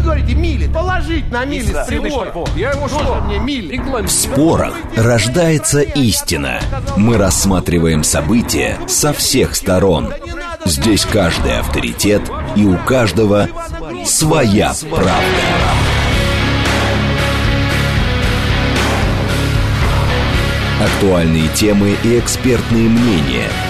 вы говорите мили. Положить на мили с прибора. Я его что? мне мили? В спорах рождается истина. Мы рассматриваем события со всех сторон. Здесь каждый авторитет и у каждого своя правда. Актуальные темы и экспертные мнения –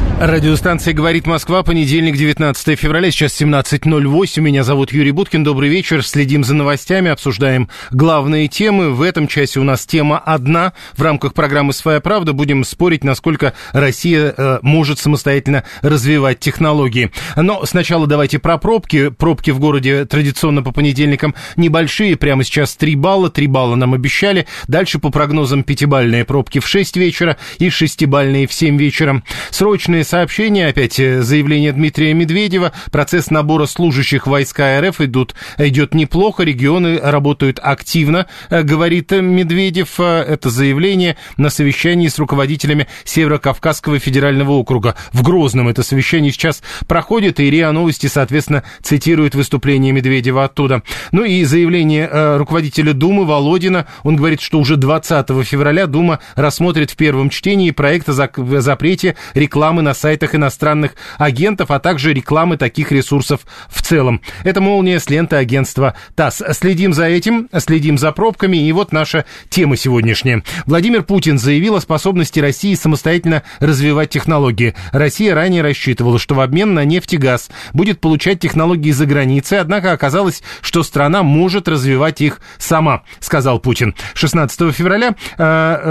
Радиостанция «Говорит Москва», понедельник, 19 февраля, сейчас 17.08. Меня зовут Юрий Буткин, добрый вечер. Следим за новостями, обсуждаем главные темы. В этом часе у нас тема одна. В рамках программы «Своя правда» будем спорить, насколько Россия э, может самостоятельно развивать технологии. Но сначала давайте про пробки. Пробки в городе традиционно по понедельникам небольшие. Прямо сейчас 3 балла. 3 балла нам обещали. Дальше по прогнозам пятибальные пробки в 6 вечера и шестибальные в 7 вечера. Срочные сообщение, опять э, заявление Дмитрия Медведева. Процесс набора служащих войска РФ идут, идет неплохо, регионы работают активно, э, говорит Медведев. Э, это заявление на совещании с руководителями Северо-Кавказского федерального округа. В Грозном это совещание сейчас проходит, и РИА Новости, соответственно, цитирует выступление Медведева оттуда. Ну и заявление руководителя Думы Володина. Он говорит, что уже 20 февраля Дума рассмотрит в первом чтении проект о запрете рекламы на сайтах иностранных агентов, а также рекламы таких ресурсов в целом. Это молния с ленты агентства ТАСС. Следим за этим, следим за пробками, и вот наша тема сегодняшняя. Владимир Путин заявил о способности России самостоятельно развивать технологии. Россия ранее рассчитывала, что в обмен на нефть и газ будет получать технологии за границей, однако оказалось, что страна может развивать их сама, сказал Путин. 16 февраля, э,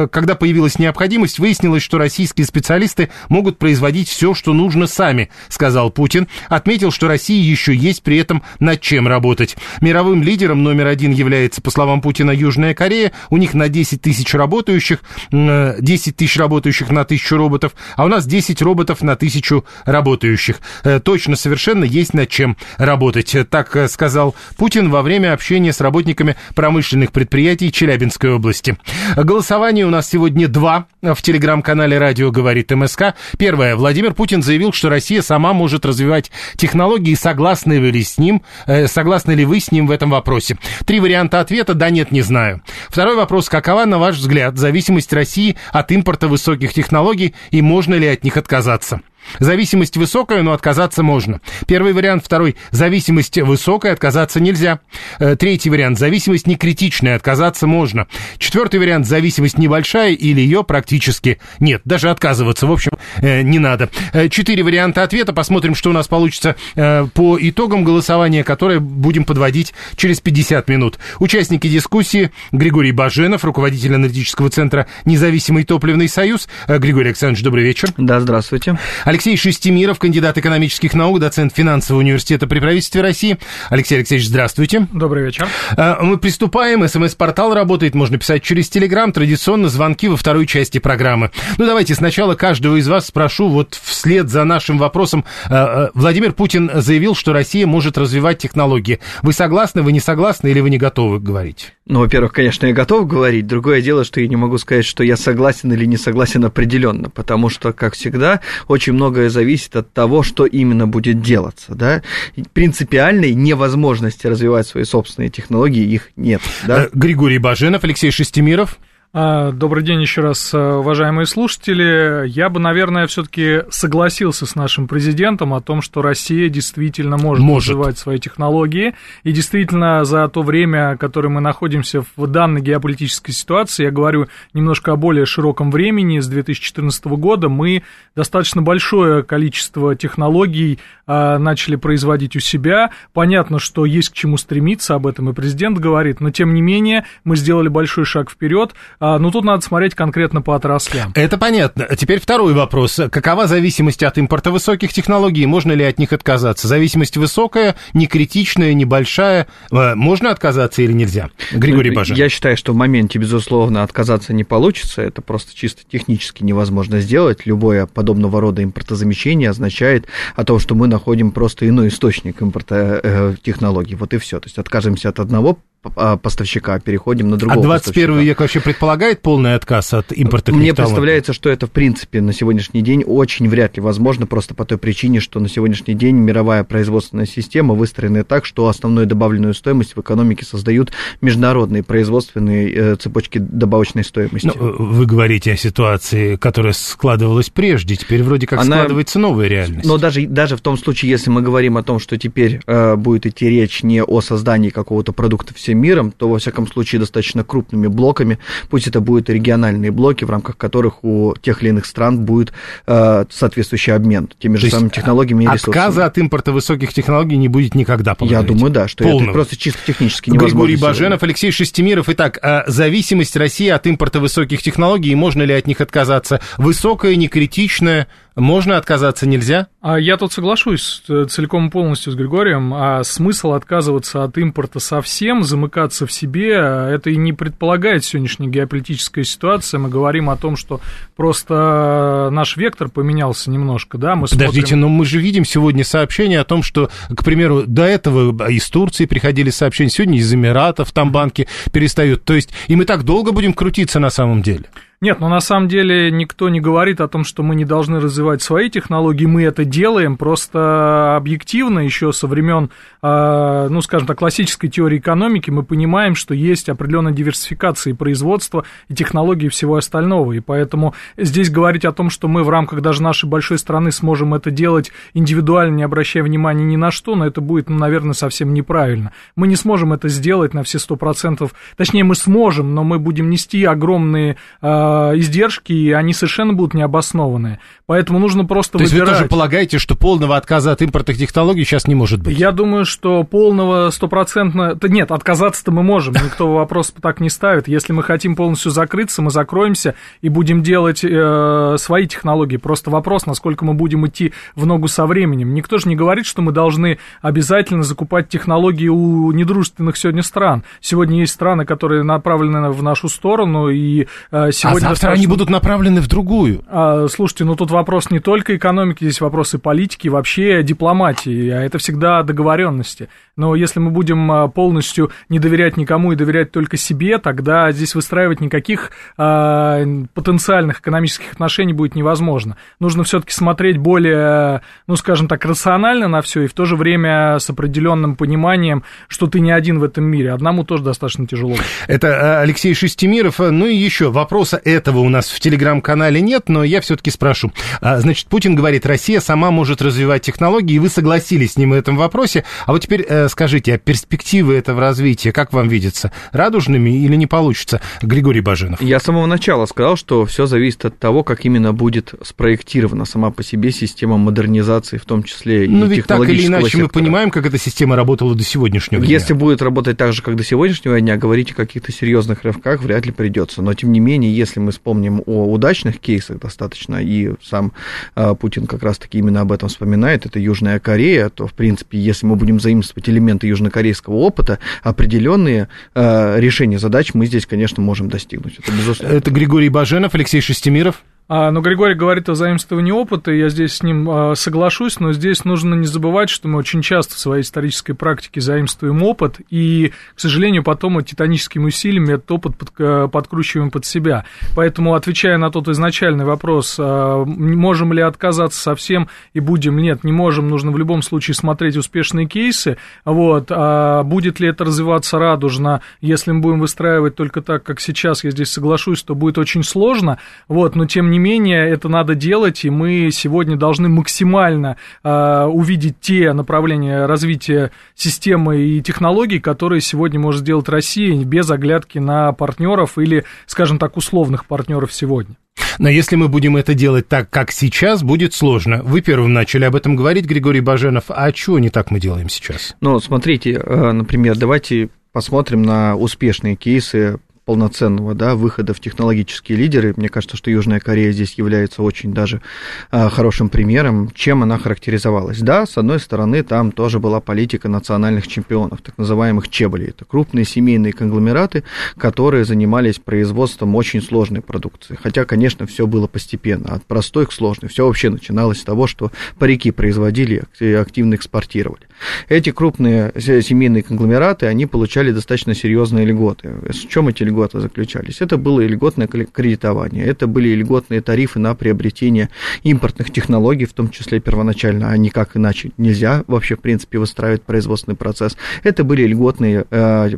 э, когда появилась необходимость, выяснилось, что российские специалисты могут производить производить все, что нужно сами, сказал Путин. Отметил, что России еще есть при этом над чем работать. Мировым лидером номер один является, по словам Путина, Южная Корея. У них на 10 тысяч работающих, 10 тысяч работающих на тысячу роботов, а у нас 10 роботов на тысячу работающих. Э, точно совершенно есть над чем работать. Так э, сказал Путин во время общения с работниками промышленных предприятий Челябинской области. Голосование у нас сегодня два в телеграм-канале «Радио говорит МСК». Первое. Владимир Путин заявил, что Россия сама может развивать технологии, согласны ли с ним, э, согласны ли вы с ним в этом вопросе. Три варианта ответа «да, нет, не знаю». Второй вопрос. Какова, на ваш взгляд, зависимость России от импорта высоких технологий и можно ли от них отказаться? Зависимость высокая, но отказаться можно. Первый вариант. Второй. Зависимость высокая, отказаться нельзя. Э, третий вариант. Зависимость не критичная, отказаться можно. Четвертый вариант. Зависимость небольшая или ее практически нет. Даже отказываться, в общем, э, не надо. Э, четыре варианта ответа. Посмотрим, что у нас получится по итогам голосования, которое будем подводить через 50 минут. Участники дискуссии Григорий Баженов, руководитель аналитического центра «Независимый топливный союз». Григорий Александрович, добрый вечер. Да, здравствуйте. Алексей Шестимиров, кандидат экономических наук, доцент финансового университета при правительстве России. Алексей Алексеевич, здравствуйте. Добрый вечер. А, мы приступаем. СМС-портал работает, можно писать через Телеграм. Традиционно звонки во второй части программы. Ну, давайте сначала каждого из вас спрошу, вот вслед за нашим вопросом. А, а, Владимир Путин заявил, что Россия может развивать технологии. Вы согласны, вы не согласны или вы не готовы говорить? Ну, во-первых, конечно, я готов говорить. Другое дело, что я не могу сказать, что я согласен или не согласен определенно, потому что, как всегда, очень многое зависит от того, что именно будет делаться. Да? Принципиальной невозможности развивать свои собственные технологии их нет. Да? Э, Григорий Баженов, Алексей Шестимиров. А, добрый день еще раз, э, уважаемые слушатели. Я бы, наверное, все-таки согласился с нашим президентом о том, что Россия действительно может, может развивать свои технологии. И действительно, за то время, которое мы находимся в данной геополитической ситуации, я говорю немножко о более широком времени, с 2014 года, мы достаточно большое количество технологий начали производить у себя. Понятно, что есть к чему стремиться, об этом и президент говорит, но тем не менее мы сделали большой шаг вперед а, ну, тут надо смотреть конкретно по отраслям. Это понятно. Теперь второй вопрос. Какова зависимость от импорта высоких технологий? Можно ли от них отказаться? Зависимость высокая, не критичная, небольшая. Можно отказаться или нельзя? Григорий ну, Бажан. Я считаю, что в моменте, безусловно, отказаться не получится. Это просто чисто технически невозможно сделать. Любое подобного рода импортозамещение означает о том, что мы находим просто иной источник импорта э, технологий. Вот и все. То есть откажемся от одного, поставщика, переходим на другого А 21 поставщика. век вообще предполагает полный отказ от импорта Мне представляется, что это, в принципе, на сегодняшний день очень вряд ли возможно, просто по той причине, что на сегодняшний день мировая производственная система выстроена так, что основную добавленную стоимость в экономике создают международные производственные э, цепочки добавочной стоимости. Но ну, вы говорите о ситуации, которая складывалась прежде, теперь вроде как Она... складывается новая реальность. Но даже, даже в том случае, если мы говорим о том, что теперь э, будет идти речь не о создании какого-то продукта в всем миром, то, во всяком случае, достаточно крупными блоками, пусть это будут региональные блоки, в рамках которых у тех или иных стран будет э, соответствующий обмен теми же самыми технологиями и ресурсами. Отказа от импорта высоких технологий не будет никогда, Я думаю, да, что Полного. это просто чисто технически невозможно. Григорий Баженов, Алексей Шестимиров. Итак, а зависимость России от импорта высоких технологий, можно ли от них отказаться? Высокая, не критичная, можно отказаться, нельзя? А я тут соглашусь э, целиком и полностью с Григорием. А смысл отказываться от импорта совсем, замыкаться в себе, это и не предполагает сегодняшняя геополитическая ситуация. Мы говорим о том, что просто наш вектор поменялся немножко, да? Мы Подождите, смотрим... но мы же видим сегодня сообщение о том, что, к примеру, до этого из Турции приходили сообщения, сегодня из Эмиратов там банки перестают. То есть и мы так долго будем крутиться на самом деле? Нет, но на самом деле никто не говорит о том, что мы не должны развивать свои технологии, мы это делаем, просто объективно. Еще со времен, а, ну, скажем так, классической теории экономики мы понимаем, что есть определенная диверсификация производства и технологий и всего остального, и поэтому здесь говорить о том, что мы в рамках даже нашей большой страны сможем это делать индивидуально, не обращая внимания ни на что, но это будет, ну, наверное, совсем неправильно. Мы не сможем это сделать на все сто процентов, точнее, мы сможем, но мы будем нести огромные а, издержки, и они совершенно будут необоснованные. Поэтому нужно просто То выбирать. есть вы тоже полагаете, что полного отказа от импортных технологий сейчас не может быть? Я думаю, что полного стопроцентно... Нет, отказаться-то мы можем, никто вопрос так не ставит. Если мы хотим полностью закрыться, мы закроемся и будем делать э, свои технологии. Просто вопрос, насколько мы будем идти в ногу со временем. Никто же не говорит, что мы должны обязательно закупать технологии у недружественных сегодня стран. Сегодня есть страны, которые направлены в нашу сторону, и э, сегодня а завтра достаточно... они будут направлены в другую. А, слушайте, ну тут вопрос не только экономики, здесь вопросы политики, вообще дипломатии, а это всегда договоренности. Но если мы будем а, полностью не доверять никому и доверять только себе, тогда здесь выстраивать никаких а, потенциальных экономических отношений будет невозможно. Нужно все-таки смотреть более, ну скажем так, рационально на все и в то же время с определенным пониманием, что ты не один в этом мире. Одному тоже достаточно тяжело. Это а, Алексей Шестимиров. Ну и еще вопроса этого у нас в телеграм-канале нет, но я все-таки спрошу. А, значит, Путин говорит, Россия сама может развивать технологии, и вы согласились с ним в этом вопросе. А вот теперь э, скажите, а перспективы этого развития, как вам видится, радужными или не получится? Григорий Баженов. Я с самого начала сказал, что все зависит от того, как именно будет спроектирована сама по себе система модернизации, в том числе ну, и ведь так или иначе сектора. мы понимаем, как эта система работала до сегодняшнего дня. Если будет работать так же, как до сегодняшнего дня, говорить о каких-то серьезных рывках вряд ли придется. Но, тем не менее, если мы вспомним о удачных кейсах достаточно, и сам э, Путин как раз-таки именно об этом вспоминает, это Южная Корея, то, в принципе, если мы будем заимствовать элементы южнокорейского опыта, определенные э, решения задач мы здесь, конечно, можем достигнуть. Это, безусловно. Это Григорий Баженов, Алексей Шестимиров. А, но Григорий говорит о заимствовании опыта, и я здесь с ним а, соглашусь, но здесь нужно не забывать, что мы очень часто в своей исторической практике заимствуем опыт, и, к сожалению, потом титаническими усилиями этот опыт а, подкручиваем под себя. Поэтому, отвечая на тот изначальный вопрос, можем ли отказаться совсем и будем, нет, не можем, нужно в любом случае смотреть успешные кейсы, вот, а будет ли это развиваться радужно, если мы будем выстраивать только так, как сейчас, я здесь соглашусь, то будет очень сложно, вот, но тем не менее, это надо делать, и мы сегодня должны максимально э, увидеть те направления развития системы и технологий, которые сегодня может сделать Россия без оглядки на партнеров или, скажем так, условных партнеров сегодня. Но если мы будем это делать так, как сейчас, будет сложно. Вы первым начали об этом говорить, Григорий Баженов. А чего не так мы делаем сейчас? Ну, смотрите, э, например, давайте посмотрим на успешные кейсы полноценного да, выхода в технологические лидеры. Мне кажется, что Южная Корея здесь является очень даже а, хорошим примером, чем она характеризовалась. Да, с одной стороны, там тоже была политика национальных чемпионов, так называемых чеболей. Это крупные семейные конгломераты, которые занимались производством очень сложной продукции. Хотя, конечно, все было постепенно, от простой к сложной. Все вообще начиналось с того, что парики производили и активно экспортировали. Эти крупные семейные конгломераты, они получали достаточно серьезные льготы. В чем эти льготы заключались? Это было льготное кредитование, это были льготные тарифы на приобретение импортных технологий, в том числе первоначально, а никак иначе нельзя вообще, в принципе, выстраивать производственный процесс. Это были льготные э,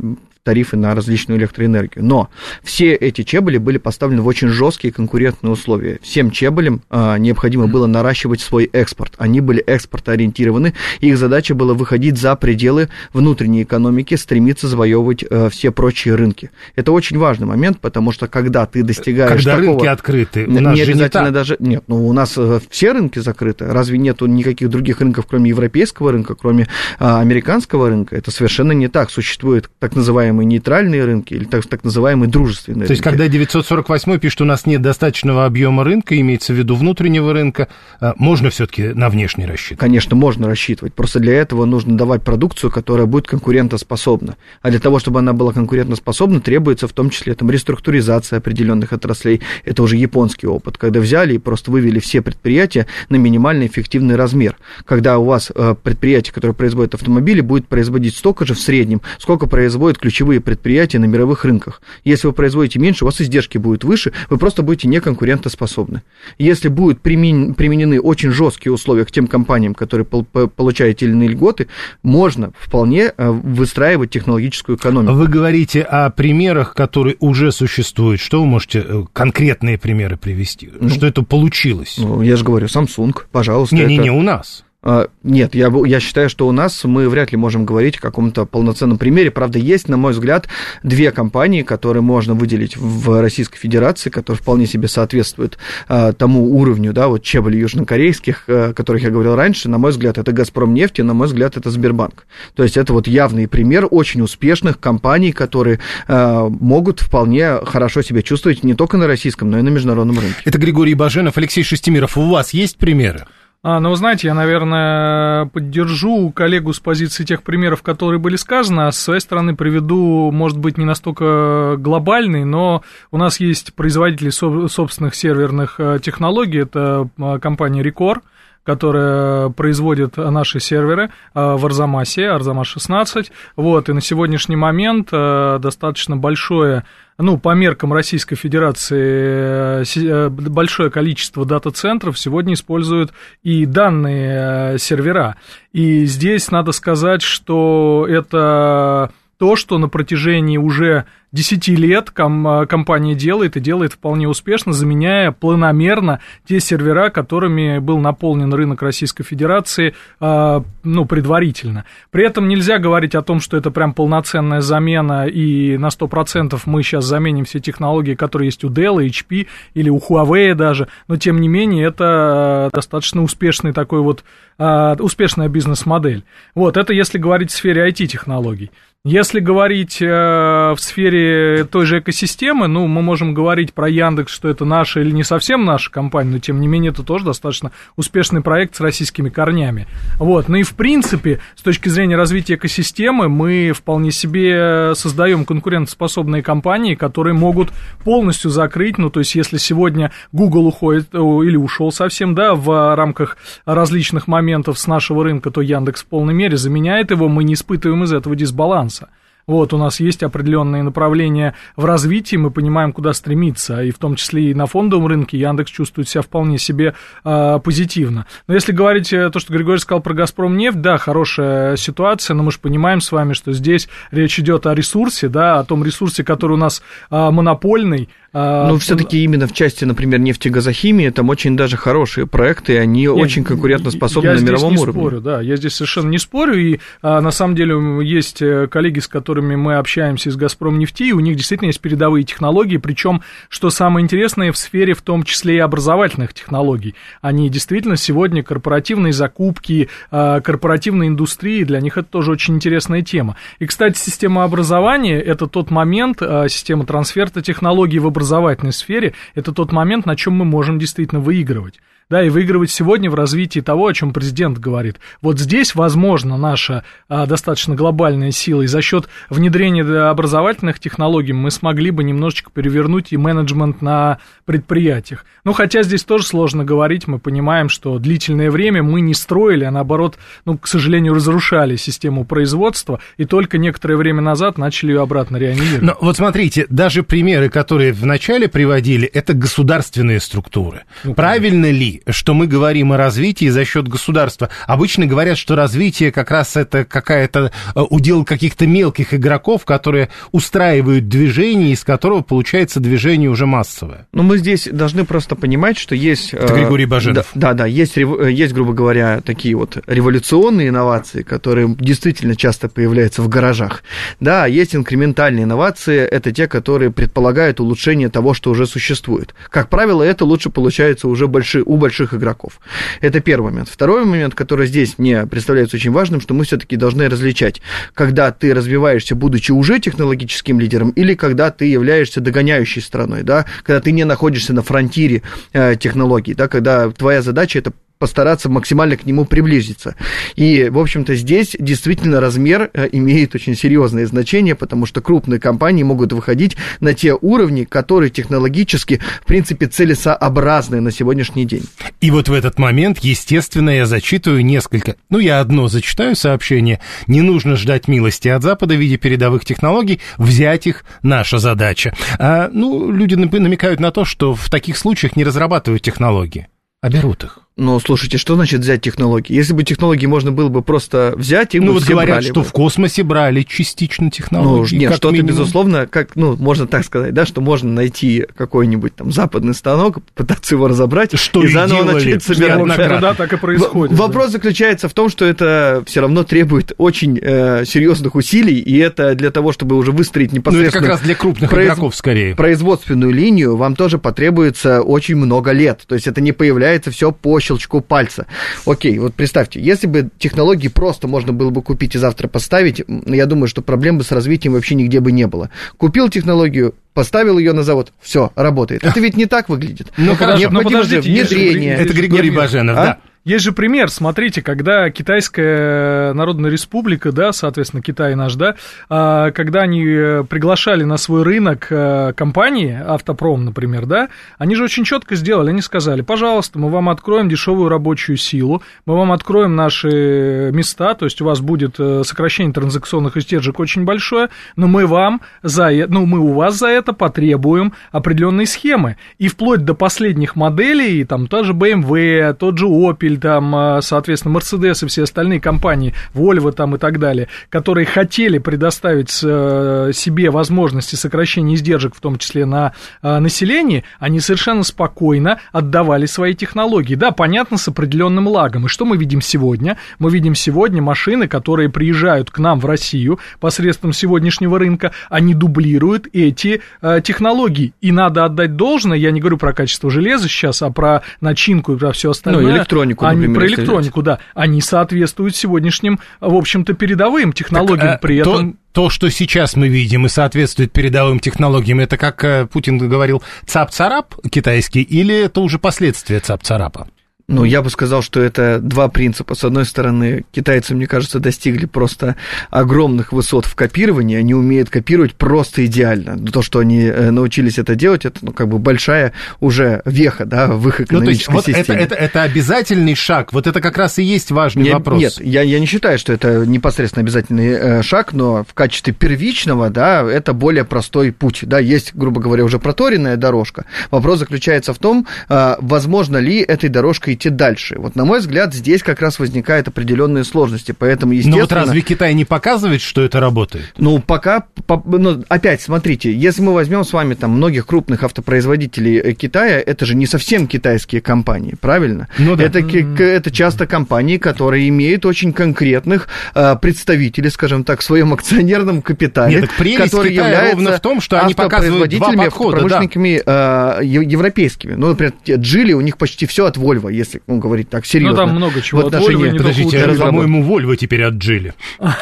тарифы на различную электроэнергию. Но все эти чеболи были поставлены в очень жесткие конкурентные условия. Всем чеболям а, необходимо было наращивать свой экспорт. Они были экспортоориентированы, их задача была выходить за пределы внутренней экономики, стремиться завоевывать а, все прочие рынки. Это очень важный момент, потому что когда ты достигаешь когда такого... рынки открыты, у нас не же обязательно не так. даже... Нет, ну у нас э, все рынки закрыты. Разве нету никаких других рынков, кроме европейского рынка, кроме а, американского рынка? Это совершенно не так. Существует так называемый называемые нейтральные рынки или так, так называемые дружественные То есть, когда 948 пишет, у нас нет достаточного объема рынка, имеется в виду внутреннего рынка, а, можно все-таки на внешний рассчитывать? Конечно, можно рассчитывать. Просто для этого нужно давать продукцию, которая будет конкурентоспособна. А для того, чтобы она была конкурентоспособна, требуется в том числе там, реструктуризация определенных отраслей. Это уже японский опыт, когда взяли и просто вывели все предприятия на минимальный эффективный размер. Когда у вас э, предприятие, которое производит автомобили, будет производить столько же в среднем, сколько производят ключевые ключевые предприятия на мировых рынках. Если вы производите меньше, у вас издержки будут выше, вы просто будете неконкурентоспособны. Если будут применены очень жесткие условия к тем компаниям, которые получают те или иные льготы, можно вполне э, выстраивать технологическую экономику. Вы говорите о примерах, которые уже существуют. Что вы можете э, конкретные примеры привести? Ну, что это получилось? Ну, я же говорю, Samsung, пожалуйста. Не-не-не, у нас. А, нет, я, я считаю, что у нас мы вряд ли можем говорить о каком-то полноценном примере. Правда, есть, на мой взгляд, две компании, которые можно выделить в Российской Федерации, которые вполне себе соответствуют а, тому уровню, да, вот чеболи южнокорейских, а, о которых я говорил раньше. На мой взгляд, это «Газпром» нефти, на мой взгляд, это Сбербанк. То есть это вот явный пример очень успешных компаний, которые а, могут вполне хорошо себя чувствовать не только на российском, но и на международном рынке. Это Григорий Баженов, Алексей Шестимиров. У вас есть примеры? А, ну, знаете, я, наверное, поддержу коллегу с позиции тех примеров, которые были сказаны, а с своей стороны приведу, может быть, не настолько глобальный, но у нас есть производители собственных серверных э, технологий, это э, компания Record, которая производит наши серверы э, в Арзамасе, Арзамас 16. Вот, и на сегодняшний момент достаточно большое ну, по меркам Российской Федерации, э, большое количество дата-центров сегодня используют и данные э, сервера. И здесь надо сказать, что это то, что на протяжении уже 10 лет ком- а, компания делает и делает вполне успешно, заменяя планомерно те сервера, которыми был наполнен рынок Российской Федерации, э, ну, предварительно. При этом нельзя говорить о том, что это прям полноценная замена, и на 100% мы сейчас заменим все технологии, которые есть у Dell, HP или у Huawei даже, но тем не менее это достаточно успешный такой вот, э, успешная бизнес-модель. Вот, это если говорить в сфере IT-технологий. Если говорить э, в сфере той же экосистемы, ну, мы можем говорить про Яндекс, что это наша или не совсем наша компания, но тем не менее это тоже достаточно успешный проект с российскими корнями. Вот. Ну и в принципе, с точки зрения развития экосистемы, мы вполне себе создаем конкурентоспособные компании, которые могут полностью закрыть, ну, то есть если сегодня Google уходит или ушел совсем, да, в рамках различных моментов с нашего рынка, то Яндекс в полной мере заменяет его, мы не испытываем из этого дисбаланс шанса. Вот, у нас есть определенные направления в развитии, мы понимаем, куда стремиться, и в том числе и на фондовом рынке Яндекс чувствует себя вполне себе э, позитивно. Но если говорить э, то, что Григорий сказал про Газпром нефть, да, хорошая ситуация, но мы же понимаем с вами, что здесь речь идет о ресурсе, да, о том ресурсе, который у нас э, монопольный, А, ну, все-таки именно в части, например, нефтегазохимии, там очень даже хорошие проекты, они Нет, очень конкурентоспособны на мировом уровне. Я здесь не спорю, да, я здесь совершенно не спорю, и а, на самом деле есть э, коллеги, с которыми мы общаемся из «Газпром нефти», и у них действительно есть передовые технологии, причем, что самое интересное, в сфере в том числе и образовательных технологий. Они действительно сегодня корпоративные закупки, а, корпоративной индустрии, для них это тоже очень интересная тема. И, кстати, система образования – это тот момент, а, система трансферта технологий в образовании, образовательной сфере, это тот момент, на чем мы можем действительно выигрывать да, и выигрывать сегодня в развитии того, о чем президент говорит. Вот здесь, возможно, наша а, достаточно глобальная сила, и за счет внедрения образовательных технологий мы смогли бы немножечко перевернуть и менеджмент на предприятиях. Ну, хотя здесь тоже сложно говорить, мы понимаем, что длительное время мы не строили, а наоборот, ну, к сожалению, разрушали систему производства, и только некоторое время назад начали ее обратно реанимировать. Но вот смотрите, даже примеры, которые вначале приводили, это государственные структуры. Ну, Правильно ли что мы говорим о развитии за счет государства. Обычно говорят, что развитие как раз это какая-то э, удел каких-то мелких игроков, которые устраивают движение, из которого получается движение уже массовое. Но мы здесь должны просто понимать, что есть... Это Григорий Баженов. Да, да, да есть, э, есть, грубо говоря, такие вот революционные инновации, которые действительно часто появляются в гаражах. Да, есть инкрементальные инновации, это те, которые предполагают улучшение того, что уже существует. Как правило, это лучше получается уже большие, у больших игроков. Это первый момент. Второй момент, который здесь мне представляется очень важным, что мы все-таки должны различать, когда ты развиваешься, будучи уже технологическим лидером, или когда ты являешься догоняющей страной, да, когда ты не находишься на фронтире э, технологий, да, когда твоя задача это постараться максимально к нему приблизиться. И, в общем-то, здесь действительно размер э, имеет очень серьезное значение, потому что крупные компании могут выходить на те уровни, которые технологически, в принципе, целесообразны на сегодняшний день. И вот в этот момент, естественно, я зачитываю несколько, ну, я одно зачитаю сообщение. Не нужно ждать милости от Запада в виде передовых технологий, взять их наша задача. А, ну, люди намекают на то, что в таких случаях не разрабатывают технологии, а берут их. Но слушайте, что значит взять технологии? Если бы технологии можно было бы просто взять, им ну, бы вот говорят, брали что бы. в космосе брали частично технологии. Ну, нет, что-то, безусловно, как, ну, можно так сказать, да, что можно найти какой-нибудь там западный станок, пытаться его разобрать что и заново делали, начать собирать. Иногда да, так и происходит. В- вопрос да. заключается в том, что это все равно требует очень э, серьезных усилий, и это для того, чтобы уже выстроить непосредственно... Ну, это как раз для крупных произ... игроков скорее. Производственную линию вам тоже потребуется очень много лет. То есть это не появляется все по щелчку пальца. Окей, вот представьте, если бы технологии просто можно было бы купить и завтра поставить, я думаю, что проблем бы с развитием вообще нигде бы не было. Купил технологию, поставил ее на завод, все, работает. Это ведь не так выглядит. Ну, хорошо, Необходимо же внедрение. Это Григорий Баженов, а? да. Есть же пример, смотрите, когда Китайская Народная Республика, да, соответственно, Китай наш, да, а, когда они э, приглашали на свой рынок э, компании, Автопром, например, да, они же очень четко сделали, они сказали, пожалуйста, мы вам откроем дешевую рабочую силу, мы вам откроем наши места, то есть у вас будет э, сокращение транзакционных издержек очень большое, но мы вам за это, ну, мы у вас за это потребуем определенные схемы. И вплоть до последних моделей, там, та же BMW, тот же Opel, Opel, там, а, соответственно, Mercedes и все остальные компании, Volvo там и так далее, которые хотели предоставить э, себе возможности сокращения издержек, в том числе на а, население, они совершенно спокойно отдавали свои технологии. Да, понятно, с определенным лагом. И что мы видим сегодня? Мы видим сегодня машины, которые приезжают к нам в Россию посредством сегодняшнего рынка, они дублируют эти э, технологии. И надо отдать должное, я не говорю про качество железа сейчас, а про начинку и про все остальное. Ну, электронику электронику, они, Про электронику, да. Они соответствуют сегодняшним, в общем-то, передовым технологиям. Так, а при этом... То, что сейчас мы видим и соответствует передовым технологиям, это, как э, Путин говорил, цап-царап китайский, или это уже последствия цап-царапа? Ну, я бы сказал, что это два принципа. С одной стороны, китайцы, мне кажется, достигли просто огромных высот в копировании. Они умеют копировать просто идеально. То, что они э, научились это делать, это, ну, как бы большая уже веха, да, в их экономической ну, то есть, системе. Вот это, это, это обязательный шаг. Вот это как раз и есть важный нет, вопрос. Нет, я, я не считаю, что это непосредственно обязательный э, шаг, но в качестве первичного, да, это более простой путь. Да, есть, грубо говоря, уже проторенная дорожка. Вопрос заключается в том, э, возможно ли этой дорожкой идти дальше. Вот, на мой взгляд, здесь как раз возникают определенные сложности, поэтому, естественно... Но вот разве Китай не показывает, что это работает? Ну, пока, по, ну, опять, смотрите, если мы возьмем с вами там многих крупных автопроизводителей э, Китая, это же не совсем китайские компании, правильно? Ну, да. это, это часто компании, которые имеют очень конкретных э, представителей, скажем так, в своем акционерном капитале, Нет, которые являются ровно в том, что они показывают два подхода, да. э, европейскими. Ну, например, Джили, у них почти все от Volvo, если ну, говорить так серьезно. Ну, там много чего в отношении... от Volvo, Подождите, по-моему, Volvo теперь от Джили.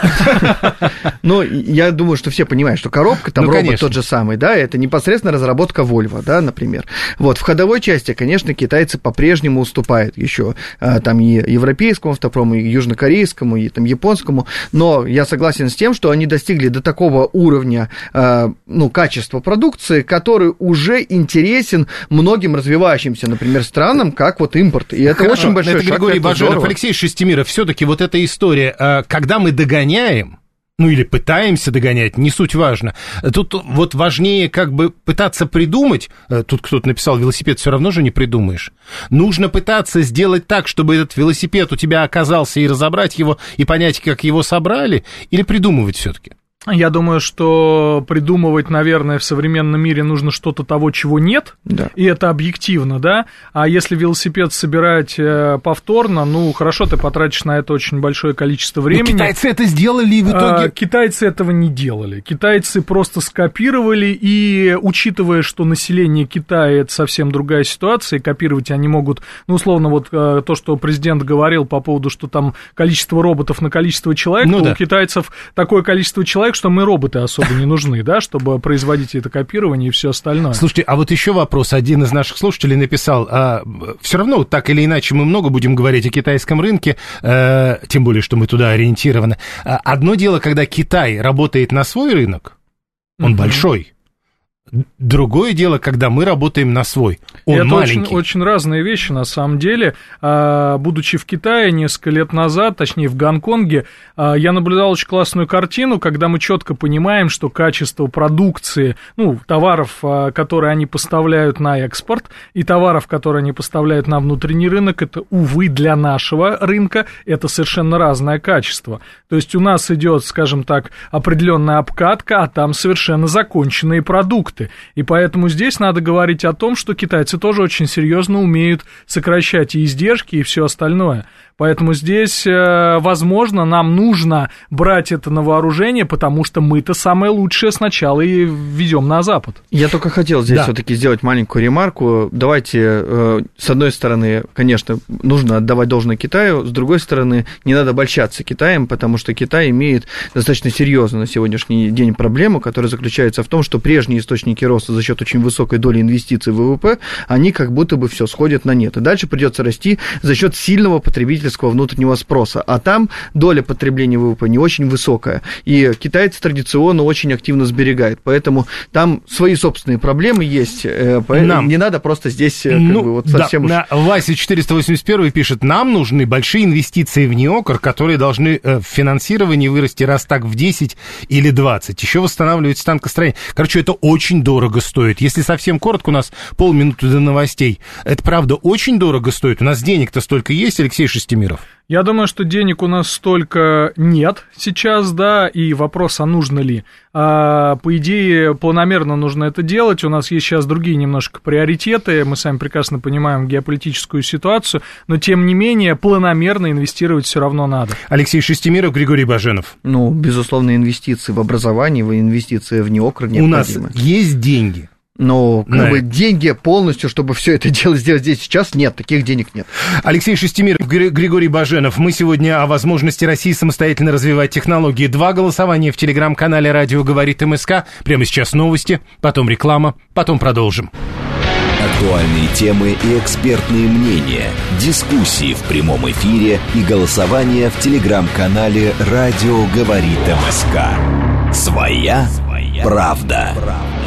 Ну, я думаю, что все понимают, что коробка, там ну, робот тот же самый, да, это непосредственно разработка Volvo, да, например. Вот, в ходовой части, конечно, китайцы по-прежнему уступают еще а, там и европейскому автопрому, и южнокорейскому, и там японскому, но я согласен с тем, что они достигли до такого уровня, а, ну, качества продукции, который уже интересен многим развивающимся, например, странам, как вот импорт. И это Хорошо, очень большой это шаг. Григорий это Баженов, здорово. Алексей Шестимиров, все-таки вот эта история, а, когда мы догоняем, ну или пытаемся догонять, не суть важно. Тут вот важнее как бы пытаться придумать, э, тут кто-то написал, велосипед все равно же не придумаешь. Нужно пытаться сделать так, чтобы этот велосипед у тебя оказался и разобрать его, и понять, как его собрали, или придумывать все-таки. Я думаю, что придумывать, наверное, в современном мире нужно что-то того, чего нет, да. и это объективно, да. А если велосипед собирать э, повторно, ну хорошо, ты потратишь на это очень большое количество времени. Но китайцы это сделали и в итоге. А, китайцы этого не делали. Китайцы просто скопировали и, учитывая, что население Китая это совсем другая ситуация, и копировать они могут, ну условно вот э, то, что президент говорил по поводу, что там количество роботов на количество человек, ну, да. у китайцев такое количество человек так, что мы роботы особо не нужны, да, чтобы производить это копирование и все остальное. Слушайте, а вот еще вопрос. Один из наших слушателей написал, а, все равно так или иначе мы много будем говорить о китайском рынке, э, тем более, что мы туда ориентированы. А, одно дело, когда Китай работает на свой рынок, он угу. большой, Другое дело, когда мы работаем на свой. Он Это маленький. Очень, очень разные вещи, на самом деле. А, будучи в Китае несколько лет назад, точнее в Гонконге, а, я наблюдал очень классную картину, когда мы четко понимаем, что качество продукции, ну, товаров, а, которые они поставляют на экспорт, и товаров, которые они поставляют на внутренний рынок, это, увы, для нашего рынка, это совершенно разное качество. То есть у нас идет, скажем так, определенная обкатка, а там совершенно законченные продукты продукты. И поэтому здесь надо говорить о том, что китайцы тоже очень серьезно умеют сокращать и издержки, и все остальное. Поэтому здесь, э, возможно, нам нужно брать это на вооружение, потому что мы-то самое лучшее сначала и ведем на Запад. Я только хотел здесь да. все-таки сделать маленькую ремарку. Давайте, э, с одной стороны, конечно, нужно отдавать должное Китаю, с другой стороны, не надо обольщаться Китаем, потому что Китай имеет достаточно серьезную на сегодняшний день проблему, которая заключается в том, что прежние источники роста за счет очень высокой доли инвестиций в ВВП, они как будто бы все сходят на нет. И дальше придется расти за счет сильного потребительского внутреннего спроса, а там доля потребления ВВП не очень высокая, и китайцы традиционно очень активно сберегают, поэтому там свои собственные проблемы есть, э, нам. не надо просто здесь э, как ну, бы вот совсем да, уж... Вася 481 пишет, нам нужны большие инвестиции в неокр, которые должны э, в финансировании вырасти раз так в 10 или 20, еще восстанавливать станкостроение. Короче, это очень дорого стоит. Если совсем коротко, у нас полминуты до новостей. Это правда очень дорого стоит. У нас денег-то столько есть, Алексей Шестимир Миров? Я думаю, что денег у нас столько нет сейчас, да, и вопрос, а нужно ли. А, по идее, планомерно нужно это делать. У нас есть сейчас другие немножко приоритеты. Мы сами прекрасно понимаем геополитическую ситуацию, но тем не менее планомерно инвестировать все равно надо. Алексей Шестимиров, Григорий Баженов. Ну, безусловно, инвестиции в образование, инвестиции в неокр необходимы. У нас есть деньги. Но как да. бы деньги полностью, чтобы все это дело сделать здесь сейчас, нет, таких денег нет. Алексей Шестимир, Григорий Баженов. Мы сегодня о возможности России самостоятельно развивать технологии. Два голосования в телеграм-канале «Радио говорит МСК». Прямо сейчас новости, потом реклама, потом продолжим. Актуальные темы и экспертные мнения, дискуссии в прямом эфире и голосование в телеграм-канале «Радио говорит МСК». Своя, Своя правда. правда.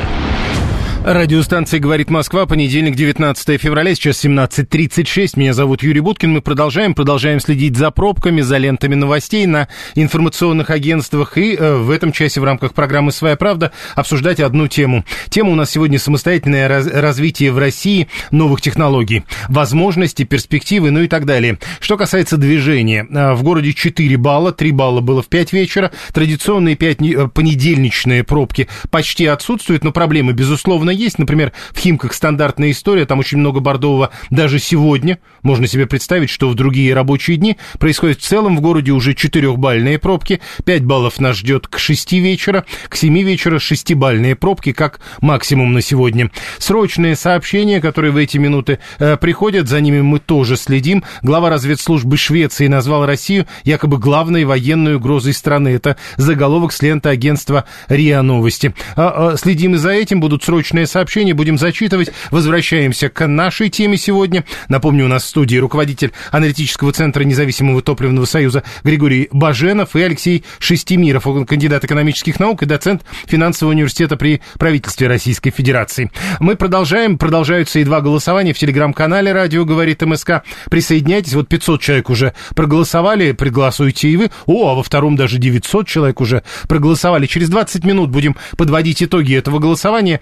Радиостанция «Говорит Москва», понедельник, 19 февраля, сейчас 17.36. Меня зовут Юрий Буткин. Мы продолжаем, продолжаем следить за пробками, за лентами новостей на информационных агентствах и э, в этом часе в рамках программы «Своя правда» обсуждать одну тему. Тема у нас сегодня самостоятельное раз- развитие в России новых технологий, возможности, перспективы, ну и так далее. Что касается движения, э, в городе 4 балла, 3 балла было в 5 вечера, традиционные 5 э, понедельничные пробки почти отсутствуют, но проблемы, безусловно, есть. Например, в Химках стандартная история, там очень много бордового даже сегодня. Можно себе представить, что в другие рабочие дни происходит в целом в городе уже четырехбальные пробки. 5 баллов нас ждет к 6 вечера, к 7 вечера шестибальные пробки, как максимум на сегодня. Срочные сообщения, которые в эти минуты э, приходят, за ними мы тоже следим. Глава разведслужбы Швеции назвал Россию якобы главной военной угрозой страны. Это заголовок с ленты агентства РИА Новости. А, а, следим и за этим, будут срочные сообщения, будем зачитывать. Возвращаемся к нашей теме сегодня. Напомню, у нас в студии руководитель аналитического центра независимого топливного союза Григорий Баженов и Алексей Шестимиров, он кандидат экономических наук и доцент финансового университета при правительстве Российской Федерации. Мы продолжаем, продолжаются и два голосования в телеграм-канале «Радио говорит МСК». Присоединяйтесь, вот 500 человек уже проголосовали, проголосуйте и вы. О, а во втором даже 900 человек уже проголосовали. Через 20 минут будем подводить итоги этого голосования,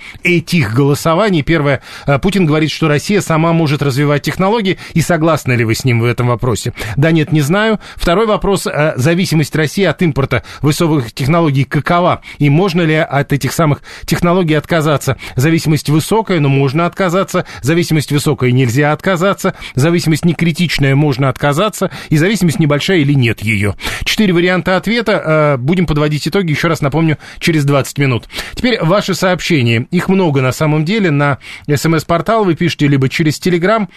этих голосований. Первое, э, Путин говорит, что Россия сама может развивать технологии, и согласны ли вы с ним в этом вопросе? Да нет, не знаю. Второй вопрос, э, зависимость России от импорта высоких технологий какова? И можно ли от этих самых технологий отказаться? Зависимость высокая, но можно отказаться. Зависимость высокая, нельзя отказаться. Зависимость не критичная, можно отказаться. И зависимость небольшая или нет ее. Четыре варианта ответа. Э, будем подводить итоги, еще раз напомню, через 20 минут. Теперь ваши сообщения. Их много на самом деле. На смс-портал вы пишете либо через Телеграм,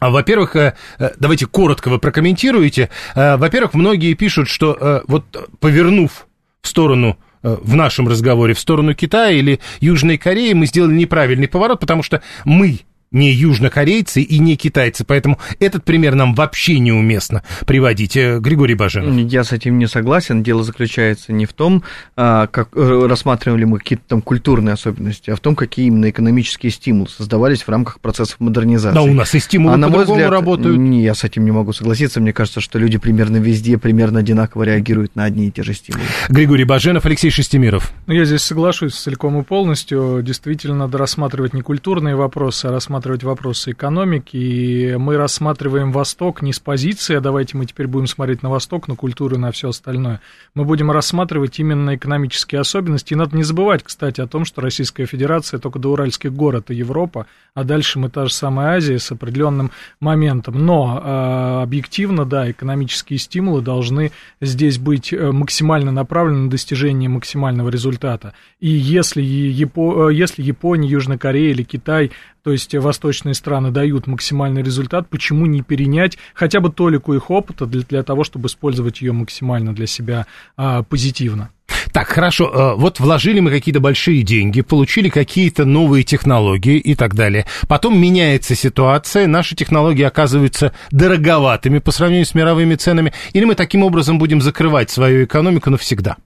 а, во-первых, э, э, давайте коротко вы прокомментируете. Во-первых, многие пишут, что вот повернув в сторону в нашем разговоре в сторону Китая или Южной Кореи мы сделали неправильный поворот, потому что мы не южнокорейцы и не китайцы, поэтому этот пример нам вообще неуместно приводить. Э, Григорий Баженов. Я с этим не согласен. Дело заключается не в том, а, как э, рассматривали мы какие-то там культурные особенности, а в том, какие именно экономические стимулы создавались в рамках процессов модернизации. Да, у нас и стимулы а, на мой взгляд, работают. Не, я с этим не могу согласиться. Мне кажется, что люди примерно везде примерно одинаково реагируют на одни и те же стимулы. Григорий Баженов, Алексей Шестимиров. Ну, я здесь соглашусь целиком и полностью. Действительно, надо рассматривать не культурные вопросы, а рассматривать рассматривать вопросы экономики, и мы рассматриваем Восток не с позиции, а давайте мы теперь будем смотреть на Восток, на культуру на все остальное. Мы будем рассматривать именно экономические особенности. И надо не забывать, кстати, о том, что Российская Федерация только до Уральских гор – это Европа, а дальше мы та же самая Азия с определенным моментом. Но э, объективно, да, экономические стимулы должны здесь быть э, максимально направлены на достижение максимального результата. И если, Япо... Э, если Япония, Южная Корея или Китай то есть восточные страны дают максимальный результат, почему не перенять хотя бы толику их опыта для, для того, чтобы использовать ее максимально для себя а, позитивно? Так, хорошо, а, вот вложили мы какие-то большие деньги, получили какие-то новые технологии и так далее. Потом меняется ситуация, наши технологии оказываются дороговатыми по сравнению с мировыми ценами, или мы таким образом будем закрывать свою экономику навсегда?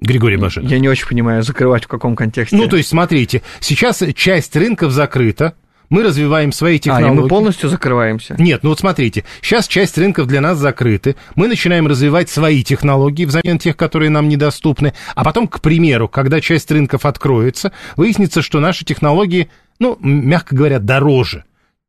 Григорий Бажин. Я не очень понимаю, закрывать в каком контексте. Ну, то есть, смотрите, сейчас часть рынков закрыта, мы развиваем свои технологии. А, и мы полностью закрываемся? Нет, ну вот смотрите, сейчас часть рынков для нас закрыты, мы начинаем развивать свои технологии взамен тех, которые нам недоступны, а потом, к примеру, когда часть рынков откроется, выяснится, что наши технологии, ну, мягко говоря, дороже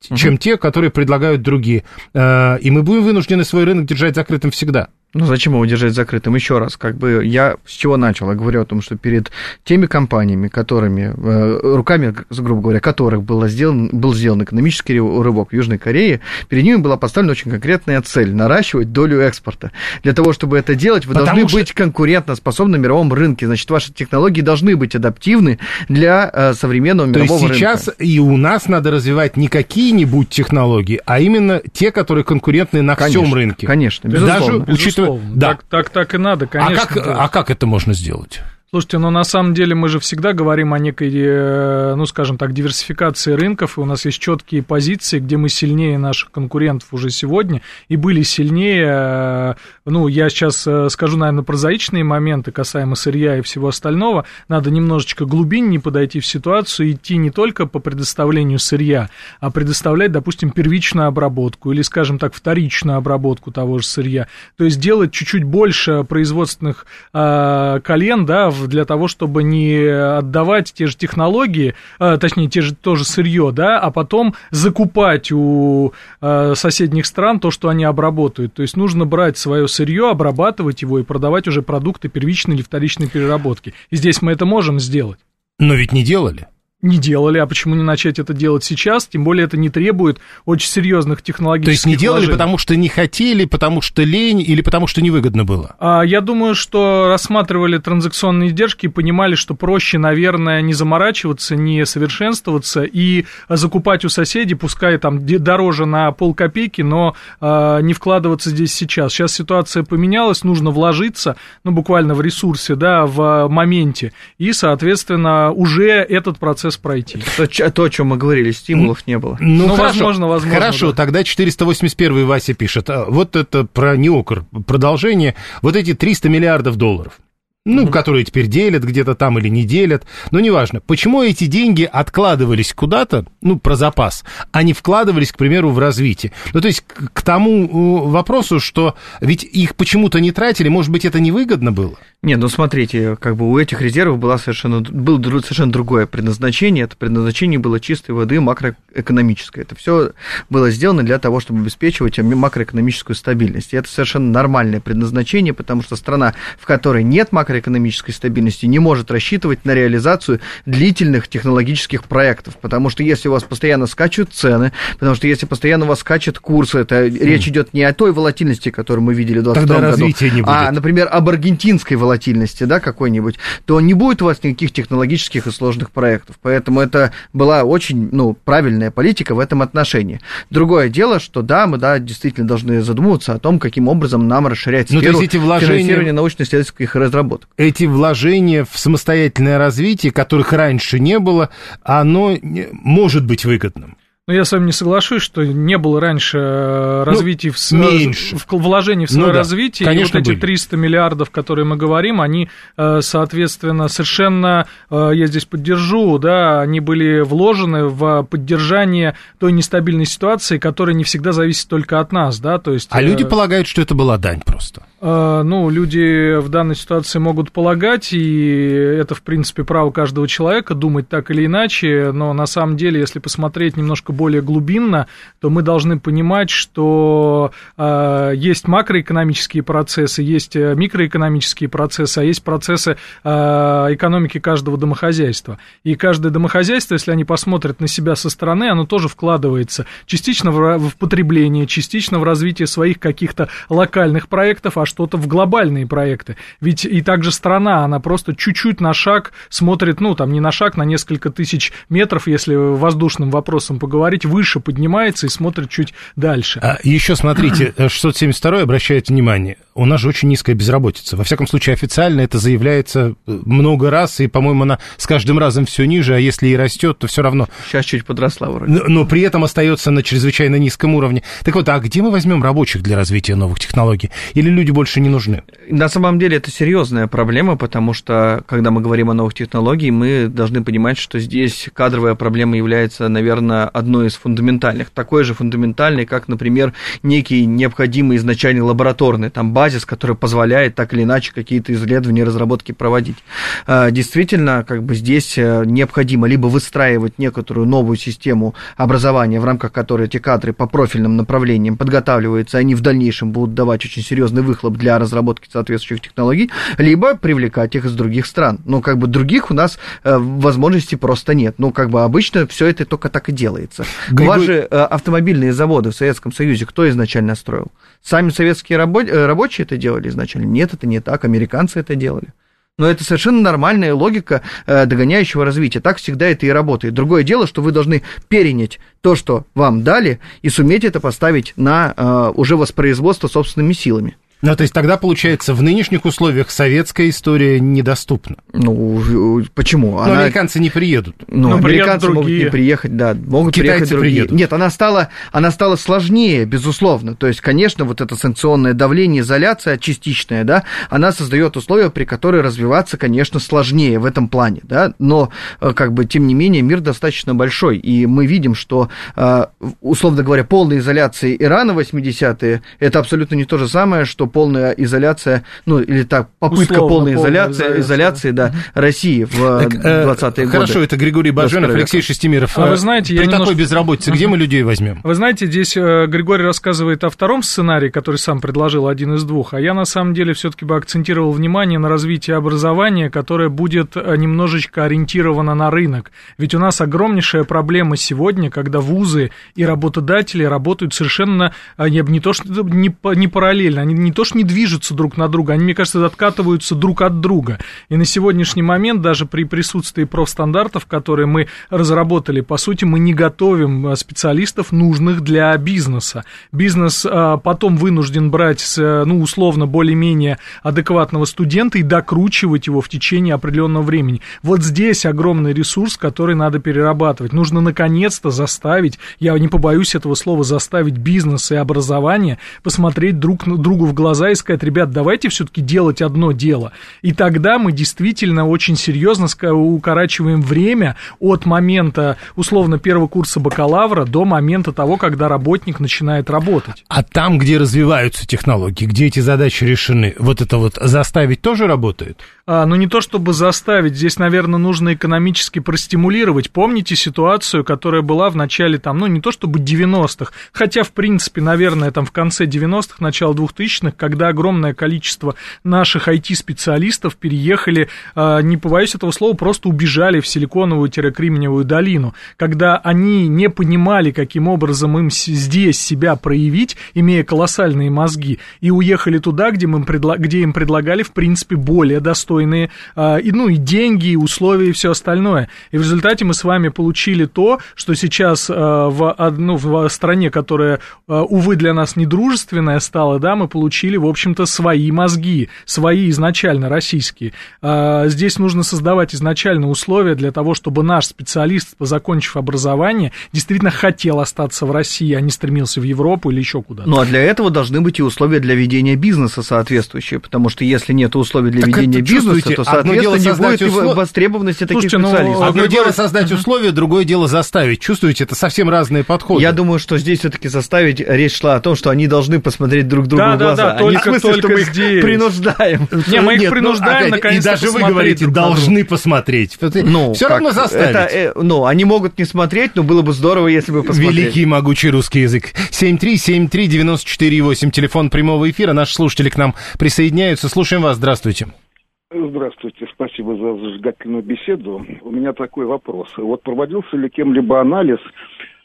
угу. чем те, которые предлагают другие. Э, и мы будем вынуждены свой рынок держать закрытым всегда. Ну, зачем его держать закрытым? Еще раз, как бы я с чего начал? Я говорю о том, что перед теми компаниями, которыми, э, руками, грубо говоря, которых было сделан, был сделан экономический рывок в Южной Корее, перед ними была поставлена очень конкретная цель – наращивать долю экспорта. Для того, чтобы это делать, вы Потому должны что... быть конкурентоспособны на мировом рынке. Значит, ваши технологии должны быть адаптивны для э, современного То мирового рынка. То есть сейчас и у нас надо развивать не какие-нибудь технологии, а именно те, которые конкурентны на конечно, всем рынке. Конечно, безусловно. Даже учитывая да. Так, так, так и надо, конечно. А как, а как это можно сделать? Слушайте, но на самом деле мы же всегда говорим о некой, э, ну, скажем так, диверсификации рынков, и у нас есть четкие позиции, где мы сильнее наших конкурентов уже сегодня, и были сильнее, э, ну, я сейчас э, скажу, наверное, прозаичные моменты касаемо сырья и всего остального, надо немножечко глубиннее подойти в ситуацию, идти не только по предоставлению сырья, а предоставлять, допустим, первичную обработку или, скажем так, вторичную обработку того же сырья, то есть делать чуть-чуть больше производственных э, колен, да, в для того, чтобы не отдавать те же технологии, а, точнее, те же, то же сырье, да, а потом закупать у а, соседних стран то, что они обработают. То есть нужно брать свое сырье, обрабатывать его и продавать уже продукты первичной или вторичной переработки. И здесь мы это можем сделать. Но ведь не делали не делали, а почему не начать это делать сейчас? Тем более это не требует очень серьезных технологических То есть не делали, вложений. потому что не хотели, потому что лень или потому что невыгодно было? А, я думаю, что рассматривали транзакционные издержки и понимали, что проще, наверное, не заморачиваться, не совершенствоваться и закупать у соседей, пускай там дороже на полкопейки, но а, не вкладываться здесь сейчас. Сейчас ситуация поменялась, нужно вложиться, ну, буквально в ресурсе, да, в моменте, и, соответственно, уже этот процесс процесс пройти. То, то о чем мы говорили, стимулов не было. Ну, ну хорошо, возможно, возможно. Хорошо, да. тогда 481 Вася пишет. А, вот это про неокр продолжение. Вот эти 300 миллиардов долларов ну, угу. которые теперь делят где-то там или не делят, но неважно. Почему эти деньги откладывались куда-то, ну, про запас, а не вкладывались, к примеру, в развитие? Ну, то есть к тому вопросу, что ведь их почему-то не тратили, может быть, это невыгодно было? Не, ну смотрите, как бы у этих резервов было совершенно, было совершенно другое предназначение. Это предназначение было чистой воды макроэкономическое. Это все было сделано для того, чтобы обеспечивать макроэкономическую стабильность. И это совершенно нормальное предназначение, потому что страна, в которой нет макроэкономической макроэкономической стабильности не может рассчитывать на реализацию длительных технологических проектов, потому что если у вас постоянно скачут цены, потому что если постоянно у вас скачет курсы, это mm. речь идет не о той волатильности, которую мы видели в 2022 году, не будет. а, например, об аргентинской волатильности, да, какой-нибудь, то не будет у вас никаких технологических и сложных проектов. Поэтому это была очень, ну, правильная политика в этом отношении. Другое дело, что да, мы, да, действительно должны задумываться о том, каким образом нам расширять ну, сферу вложения... финансирования научно-исследовательских разработок разработок. Эти вложения в самостоятельное развитие, которых раньше не было, оно может быть выгодным. Но я с вами не соглашусь, что не было раньше э, развития ну, в, меньше. в вложений в свое ну, да, развитие. Конечно, и вот эти 300 миллиардов, которые мы говорим, они, э, соответственно, совершенно, э, я здесь поддержу, да, они были вложены в поддержание той нестабильной ситуации, которая не всегда зависит только от нас, да, то есть... А люди полагают, что это была дань просто. Ну, люди в данной ситуации могут полагать, и это, в принципе, право каждого человека думать так или иначе, но на самом деле, если посмотреть немножко немножко более глубинно, то мы должны понимать, что э, есть макроэкономические процессы, есть э, микроэкономические процессы, а есть процессы э, экономики каждого домохозяйства. И каждое домохозяйство, если они посмотрят на себя со стороны, оно тоже вкладывается частично в, в потребление, частично в развитие своих каких-то локальных проектов, а что-то в глобальные проекты. Ведь и также страна, она просто чуть-чуть на шаг смотрит, ну, там, не на шаг, на несколько тысяч метров, если воздушным вопросом поговорить, говорить, выше поднимается и смотрит чуть дальше. А еще смотрите, 672 обращает внимание, у нас же очень низкая безработица. Во всяком случае, официально это заявляется э, много раз, и, по-моему, она с каждым разом все ниже, а если и растет, то все равно... Сейчас чуть подросла вроде. Но, но при этом остается на чрезвычайно низком уровне. Так вот, а где мы возьмем рабочих для развития новых технологий? Или люди больше не нужны? На самом деле это серьезная проблема, потому что, когда мы говорим о новых технологиях, мы должны понимать, что здесь кадровая проблема является, наверное, одной из фундаментальных. Такой же фундаментальной, как, например, некий необходимый изначальный лабораторный, там, базис, который позволяет так или иначе какие-то исследования, разработки проводить. А, действительно, как бы здесь э, необходимо либо выстраивать некоторую новую систему образования, в рамках которой эти кадры по профильным направлениям подготавливаются, они в дальнейшем будут давать очень серьезный выхлоп для разработки соответствующих технологий, либо привлекать их из других стран. Но как бы других у нас э, возможностей просто нет. Ну, как бы обычно все это только так и делается. Григорий... У вас же э, автомобильные заводы в Советском Союзе кто изначально строил? Сами советские рабочие рабочие это делали изначально. Нет, это не так, американцы это делали. Но это совершенно нормальная логика э, догоняющего развития. Так всегда это и работает. Другое дело, что вы должны перенять то, что вам дали, и суметь это поставить на э, уже воспроизводство собственными силами. Ну, то есть тогда, получается, в нынешних условиях советская история недоступна. Ну, почему? Но она... американцы не приедут. Ну, Но американцы могут не приехать, да, могут Китайцы приехать другие. Приедут. Нет, она стала, она стала сложнее, безусловно. То есть, конечно, вот это санкционное давление, изоляция частичная, да, она создает условия, при которых развиваться, конечно, сложнее в этом плане, да, но, э, как бы, тем не менее, мир достаточно большой, и мы видим, что, э, условно говоря, полная изоляция Ирана 80-е, это абсолютно не то же самое, что полная изоляция, ну, или так, попытка Условно, полной изоляции, изоляции, изоляции да, России в так, 20-е э, годы. Хорошо, это Григорий Баженов, Алексей Шестимиров. А вы знаете, При я такой немножко... безработице, где мы людей возьмем? Вы знаете, здесь э, Григорий рассказывает о втором сценарии, который сам предложил, один из двух, а я на самом деле все-таки бы акцентировал внимание на развитие образования, которое будет э, немножечко ориентировано на рынок. Ведь у нас огромнейшая проблема сегодня, когда вузы и работодатели работают совершенно не то, что не, не параллельно, они не то, что не движутся друг на друга, они, мне кажется, откатываются друг от друга. И на сегодняшний момент, даже при присутствии профстандартов, которые мы разработали, по сути, мы не готовим а, специалистов, нужных для бизнеса. Бизнес а, потом вынужден брать, ну, условно, более-менее адекватного студента и докручивать его в течение определенного времени. Вот здесь огромный ресурс, который надо перерабатывать. Нужно наконец-то заставить, я не побоюсь этого слова, заставить бизнес и образование посмотреть друг другу в глаза и сказать, ребят, давайте все-таки делать одно дело. И тогда мы действительно очень серьезно укорачиваем время от момента, условно, первого курса бакалавра до момента того, когда работник начинает работать. А там, где развиваются технологии, где эти задачи решены, вот это вот заставить тоже работает? А, ну, не то чтобы заставить, здесь, наверное, нужно экономически простимулировать. Помните ситуацию, которая была в начале, там, ну, не то чтобы 90-х, хотя, в принципе, наверное, там в конце 90-х, начало 2000-х, когда огромное количество наших IT-специалистов переехали, а, не побоюсь этого слова, просто убежали в силиконовую-кремниевую долину, когда они не понимали, каким образом им здесь себя проявить, имея колоссальные мозги, и уехали туда, где им, предла- где им предлагали, в принципе, более достойные, а, и, ну, и деньги, и условия, и все остальное. И в результате мы с вами получили то, что сейчас а, в, ну, в стране, которая, увы, для нас недружественная стала, да, мы получили, в общем-то, свои мозги, свои изначально российские. А, здесь нужно создавать изначально условия для того, чтобы наш специалист, закончив образование, действительно хотел остаться в России, а не стремился в Европу или еще куда-то. Ну, а для этого должны быть и условия для ведения бизнеса соответствующие, потому что если нет условий для так ведения бизнеса, то, соответственно, не будет услов... востребованности таких Слушайте, ну, специалистов. Ну, одно дело создать условия, другое дело заставить. Чувствуете, это совсем разные подходы. Я думаю, что здесь все-таки заставить речь шла о том, что они должны посмотреть друг другу да, в глаза. Да, да, только, а не в смысле, только что мы здесь. их принуждаем. Не, мы их Нет, принуждаем, ну, наконец-то И даже вы говорите, должны посмотреть. Ну, Все равно заставить. Это, э, ну, они могут не смотреть, но было бы здорово, если бы посмотрели. Великий могучий русский язык. 7373948, телефон прямого эфира. Наши слушатели к нам присоединяются. Слушаем вас. Здравствуйте. Здравствуйте, спасибо за зажигательную беседу. У меня такой вопрос. Вот проводился ли кем-либо анализ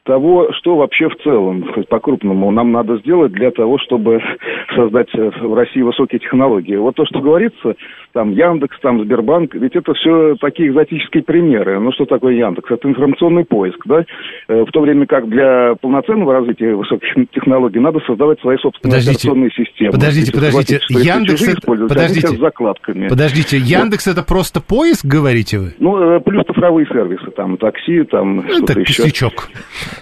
того, что вообще в целом, по-крупному, нам надо сделать для того, чтобы создать э, в России высокие технологии. Вот то, что говорится, там Яндекс, там Сбербанк, ведь это все такие экзотические примеры. Ну, что такое Яндекс? Это информационный поиск, да? Э, в то время как для полноценного развития высоких технологий надо создавать свои собственные подождите, операционные системы. Подождите, подождите. Яндекс это... Подождите. С закладками. Подождите, Яндекс это просто поиск, говорите вы? Ну, э, плюс цифровые сервисы, там, такси, там, ну, что-то еще. Пустячок.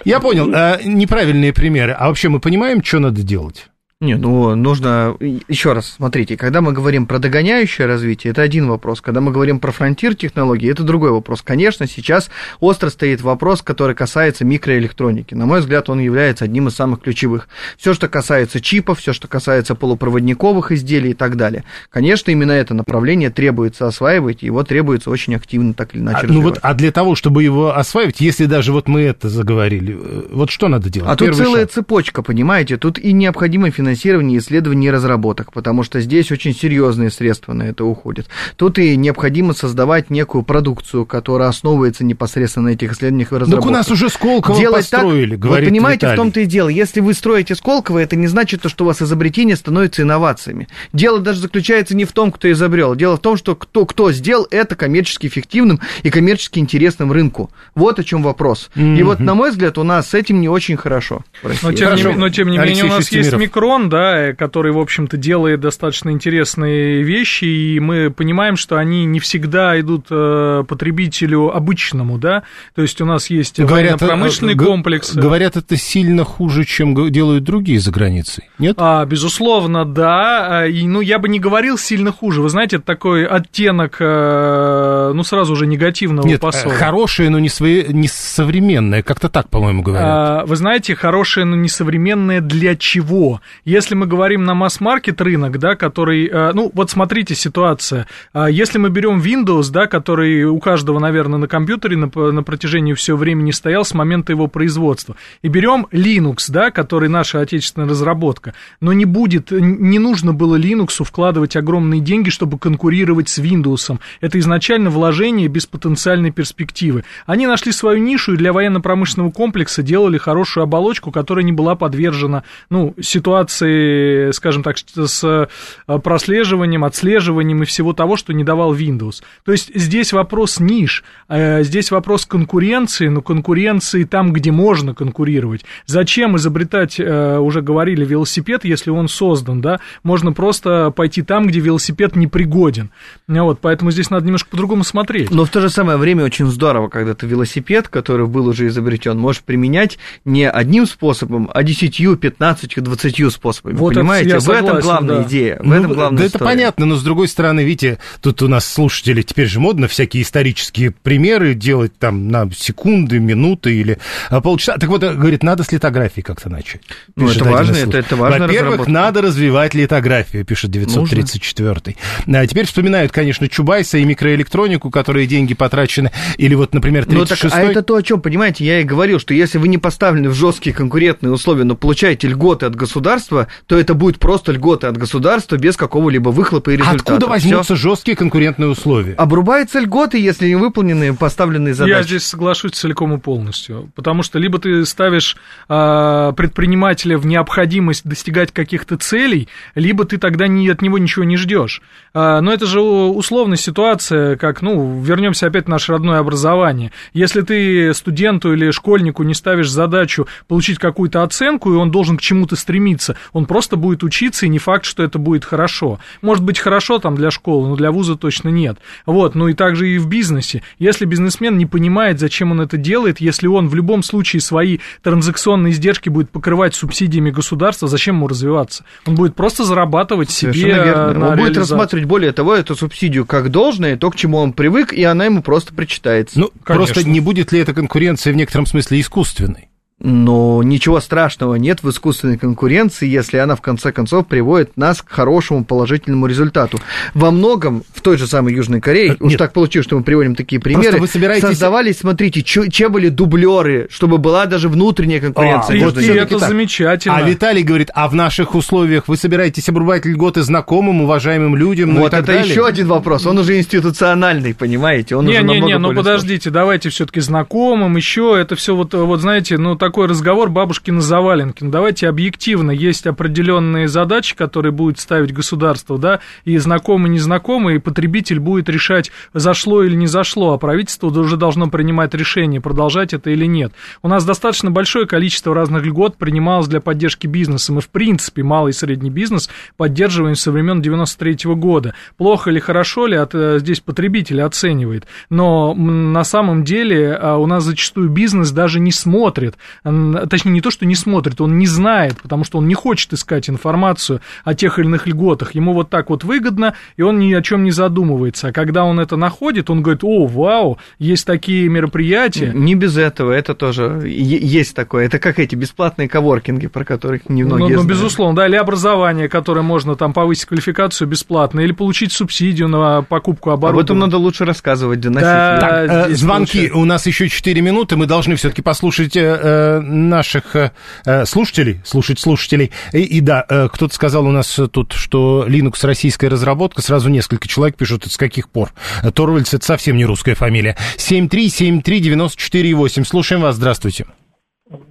Я понял. А, неправильные примеры. А вообще мы понимаем, что надо делать? Не, ну нужно еще раз смотрите, когда мы говорим про догоняющее развитие, это один вопрос. Когда мы говорим про фронтир технологий, это другой вопрос. Конечно, сейчас остро стоит вопрос, который касается микроэлектроники. На мой взгляд, он является одним из самых ключевых. Все, что касается чипов, все, что касается полупроводниковых изделий и так далее. Конечно, именно это направление требуется осваивать, и его требуется очень активно так или иначе. А, ну вот, а для того, чтобы его осваивать, если даже вот мы это заговорили, э, вот что надо делать? А Первый тут целая шаг. цепочка, понимаете? Тут и необходимо финансирование финансирования исследований и разработок, потому что здесь очень серьезные средства на это уходят. Тут и необходимо создавать некую продукцию, которая основывается непосредственно на этих исследованиях и разработках. Так у нас уже Сколково Делать построили, так, говорит Вот понимаете, Виталий. в том-то и дело. Если вы строите Сколково, это не значит, что у вас изобретение становится инновациями. Дело даже заключается не в том, кто изобрел. Дело в том, что кто, кто сделал это коммерчески эффективным и коммерчески интересным рынку. Вот о чем вопрос. Mm-hmm. И вот, на мой взгляд, у нас с этим не очень хорошо. Но тем, не, но тем не менее, у нас есть микрон, Amazon, да, который, в общем-то, делает достаточно интересные вещи, и мы понимаем, что они не всегда идут э, потребителю обычному, да, то есть у нас есть говорят, промышленный э, комплекс. Говорят, это сильно хуже, чем делают другие за границей, нет? А, безусловно, да, а, и, ну, я бы не говорил сильно хуже, вы знаете, это такой оттенок, э, ну, сразу же негативного нет, посола. хорошее, но не, свои, не современное, как-то так, по-моему, говорят. А, вы знаете, хорошее, но не современное для чего? Если мы говорим на масс-маркет рынок, да, который, э, ну, вот смотрите ситуация, если мы берем Windows, да, который у каждого, наверное, на компьютере на, на протяжении всего времени стоял с момента его производства. И берем Linux, да, который наша отечественная разработка. Но не будет, не нужно было Linux вкладывать огромные деньги, чтобы конкурировать с Windows. Это изначально вложение без потенциальной перспективы. Они нашли свою нишу и для военно-промышленного комплекса делали хорошую оболочку, которая не была подвержена ну, ситуации, скажем так, с э, прослеживанием, отслеживанием и всего того, что не давал Windows. То есть здесь вопрос ниш, э, здесь вопрос конкуренции, но конкуренции там, где можно конкурировать. Зачем изобретать, э, уже говорили, велосипед, если он создан, да? Можно просто пойти там, где велосипед непригоден. Вот, поэтому здесь надо немножко по-другому смотреть. Но в то же самое время очень здорово, когда ты велосипед, который был уже изобретен, можешь применять не одним способом, а десятью, пятнадцатью, двадцатью способами. Вот Понимаете, это, в согласен, этом главная да. идея. В ну, этом главная да история. это понятно, но с другой стороны, видите, тут у нас слушатели теперь же модно всякие исторические примеры делать там на секунды, минуты или а, полчаса. Так вот, говорит, надо с литографией как-то начать. Ну, это важно, это, это важно. Во-первых, надо развивать литографию, пишет 934 А теперь вспоминают, конечно, Чубайса и микроэлектронику, которые деньги потрачены. Или вот, например, 36 ну, так, А это то, о чем, понимаете, я и говорил, что если вы не поставлены в жесткие конкурентные условия, но получаете льготы от государства, то это будет просто льготы от государства без какого-либо выхлопа и результата. Откуда возьмутся Всё? жесткие конкурентные условия? Обрубаются льготы, если не выполнены поставленные задачи. Я здесь соглашусь целиком и полностью. Потому что либо ты ставишь э, предпринимателя в необходимость достигать каких-то целей, либо ты тогда не, от него ничего не ждешь. Э, но это же условная ситуация, как, ну, вернемся опять в наше родное образование. Если ты студенту или школьнику не ставишь задачу получить какую-то оценку, и он должен к чему-то стремиться, он просто будет учиться, и не факт, что это будет хорошо. Может быть, хорошо там для школы, но для вуза точно нет. Вот, ну и также и в бизнесе. Если бизнесмен не понимает, зачем он это делает, если он в любом случае свои транзакционные издержки будет покрывать субсидиями государства, зачем ему развиваться? Он будет просто зарабатывать себе верно. на Он будет рассматривать, более того, эту субсидию как должное, то, к чему он привык, и она ему просто причитается. Ну, Конечно. просто не будет ли эта конкуренция в некотором смысле искусственной? Но ничего страшного нет в искусственной конкуренции, если она в конце концов приводит нас к хорошему положительному результату. Во многом в той же самой Южной Корее, нет. уж так получилось, что мы приводим такие примеры, вы собираетесь... создавались, смотрите, че, были дублеры, чтобы была даже внутренняя конкуренция. А, вот и это так. замечательно. А Виталий говорит, а в наших условиях вы собираетесь обрубать льготы знакомым, уважаемым людям, ну Вот это далее? еще один вопрос, он уже институциональный, понимаете? Он не, уже не, не, ну подождите, давайте все-таки знакомым, еще это все вот, вот знаете, ну такой разговор бабушкина заваленкин. Давайте объективно, есть определенные задачи, которые будет ставить государство, да, и знакомый, незнакомый, и потребитель будет решать, зашло или не зашло, а правительство уже должно принимать решение, продолжать это или нет. У нас достаточно большое количество разных льгот принималось для поддержки бизнеса. Мы, в принципе, малый и средний бизнес поддерживаем со времен 93 -го года. Плохо или хорошо ли, это здесь потребитель оценивает. Но на самом деле а, у нас зачастую бизнес даже не смотрит точнее, не то, что не смотрит, он не знает, потому что он не хочет искать информацию о тех или иных льготах. Ему вот так вот выгодно, и он ни о чем не задумывается. А когда он это находит, он говорит, о, вау, есть такие мероприятия. Не без этого, это тоже есть такое. Это как эти бесплатные коворкинги, про которых немногие ну, ну, безусловно, да, или образование, которое можно там повысить квалификацию бесплатно, или получить субсидию на покупку оборудования. Об этом надо лучше рассказывать, доносить. Да, так, э, звонки, получается. у нас еще 4 минуты, мы должны все-таки послушать э, э наших э, э, слушателей, слушать слушателей. И, и да, э, кто-то сказал у нас тут, что Linux российская разработка. Сразу несколько человек пишут, с каких пор. Торвальдс это совсем не русская фамилия. 7373948. Слушаем вас, здравствуйте.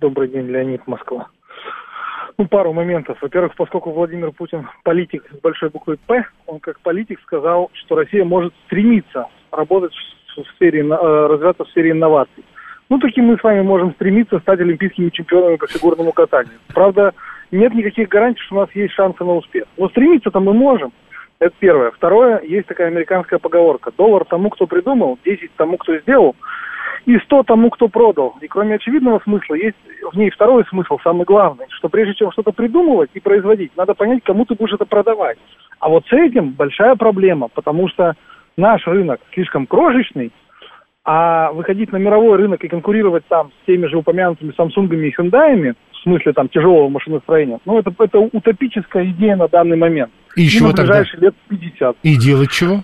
Добрый день, Леонид, Москва. Ну, пару моментов. Во-первых, поскольку Владимир Путин политик с большой буквой «П», он как политик сказал, что Россия может стремиться работать в сфере, развиваться в сфере инноваций. Ну, таким мы с вами можем стремиться стать олимпийскими чемпионами по фигурному катанию. Правда, нет никаких гарантий, что у нас есть шансы на успех. Но стремиться-то мы можем. Это первое. Второе, есть такая американская поговорка. Доллар тому, кто придумал, 10 тому, кто сделал, и 100 тому, кто продал. И кроме очевидного смысла, есть в ней второй смысл, самый главный, что прежде чем что-то придумывать и производить, надо понять, кому ты будешь это продавать. А вот с этим большая проблема, потому что наш рынок слишком крошечный, а выходить на мировой рынок и конкурировать там с теми же упомянутыми Samsung и Hyundai, в смысле там тяжелого машиностроения, ну это, это утопическая идея на данный момент. И, и чего на ближайшие тогда? лет 50. И делать чего?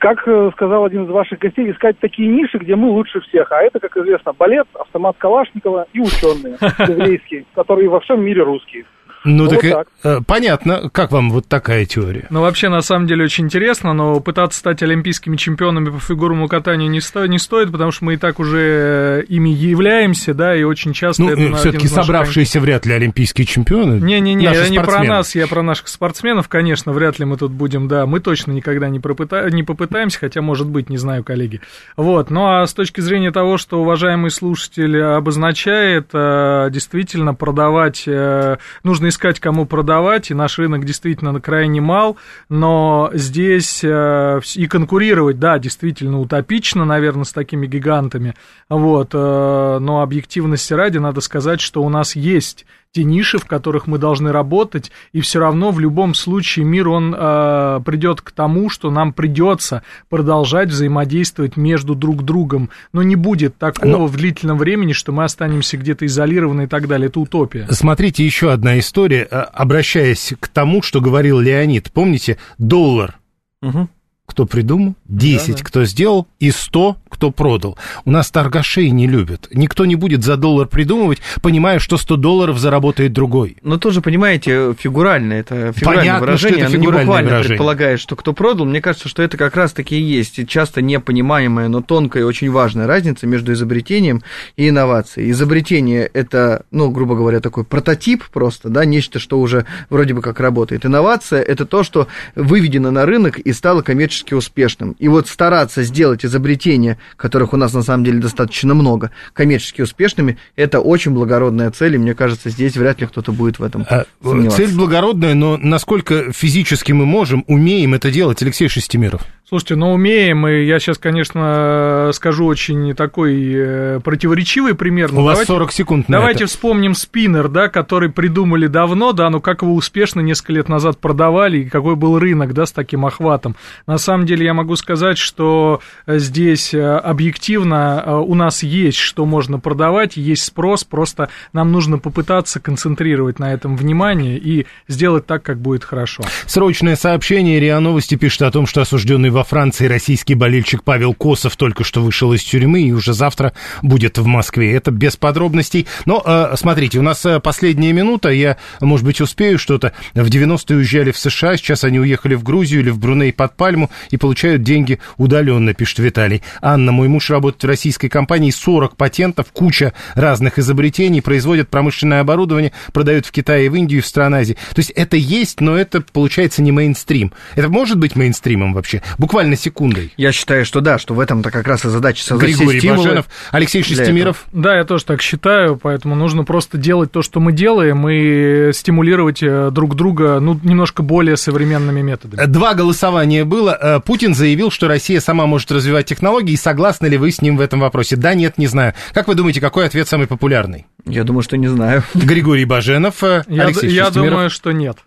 Как э, сказал один из ваших гостей, искать такие ниши, где мы лучше всех. А это, как известно, балет, автомат Калашникова и ученые еврейские, которые во всем мире русские. Ну, вот так, так. Э, понятно. Как вам вот такая теория? Ну, вообще, на самом деле, очень интересно, но пытаться стать олимпийскими чемпионами по фигурному катанию не, сто, не стоит, потому что мы и так уже ими являемся, да, и очень часто... Ну, это все-таки собравшиеся вряд ли олимпийские чемпионы. Не-не-не, я не про нас, я про наших спортсменов, конечно, вряд ли мы тут будем, да, мы точно никогда не, пропыта... не попытаемся, хотя, может быть, не знаю, коллеги. Вот, ну, а с точки зрения того, что уважаемый слушатель обозначает, э, действительно, продавать, э, нужно искать, кому продавать, и наш рынок действительно крайне мал, но здесь э, и конкурировать, да, действительно утопично, наверное, с такими гигантами, вот, э, но объективности ради надо сказать, что у нас есть те ниши, в которых мы должны работать, и все равно в любом случае мир, он э, придет к тому, что нам придется продолжать взаимодействовать между друг другом, но не будет такого но... в длительном времени, что мы останемся где-то изолированы и так далее, это утопия. Смотрите, еще одна история, э, обращаясь к тому, что говорил Леонид, помните, доллар, угу кто придумал, 10, да, да. кто сделал, и 100, кто продал. У нас торгашей не любят. Никто не будет за доллар придумывать, понимая, что 100 долларов заработает другой. Но тоже, понимаете, фигурально, это фигуральное Понятно, выражение, что это фигуральное оно не буквально выражение. предполагает, что кто продал. Мне кажется, что это как раз-таки и есть часто непонимаемая, но тонкая и очень важная разница между изобретением и инновацией. Изобретение – это, ну, грубо говоря, такой прототип просто, да, нечто, что уже вроде бы как работает. Инновация – это то, что выведено на рынок и стало коммерчески успешным. И вот стараться сделать изобретения, которых у нас на самом деле достаточно много, коммерчески успешными, это очень благородная цель, и мне кажется, здесь вряд ли кто-то будет в этом а, Цель благородная, но насколько физически мы можем, умеем это делать, Алексей Шестимиров? Слушайте, ну умеем, и я сейчас, конечно, скажу очень такой э, противоречивый пример. У вас 40 секунд на Давайте это. вспомним спиннер, да, который придумали давно, да, но как его успешно несколько лет назад продавали, и какой был рынок, да, с таким охватом. На самом деле я могу сказать, что здесь э, объективно э, у нас есть что можно продавать, есть спрос, просто нам нужно попытаться концентрировать на этом внимание и сделать так, как будет хорошо. Срочное сообщение. РИА Новости пишет о том, что осужденный во Франции российский болельщик Павел Косов только что вышел из тюрьмы и уже завтра будет в Москве. Это без подробностей. Но э, смотрите, у нас э, последняя минута. Я, может быть, успею что-то. В 90-е уезжали в США, сейчас они уехали в Грузию или в Бруней под Пальму и получают деньги удаленно, пишет Виталий. Анна, мой муж работает в российской компании, 40 патентов, куча разных изобретений, производят промышленное оборудование, продают в Китае, в Индию, в стран Азии. То есть это есть, но это получается не мейнстрим. Это может быть мейнстримом вообще? Буквально секундой. Я считаю, что да, что в этом-то как раз и задача создать Григорий стимулы Баженов, Алексей Шестимиров. Да, я тоже так считаю, поэтому нужно просто делать то, что мы делаем, и стимулировать э, друг друга ну, немножко более современными методами. Два голосования было. Э, Путин заявил, что Россия сама может развивать технологии, согласны ли вы с ним в этом вопросе? Да, нет, не знаю. Как вы думаете, какой ответ самый популярный? Я думаю, что не знаю. Григорий Баженов, э, Алексей Я, я думаю, что нет.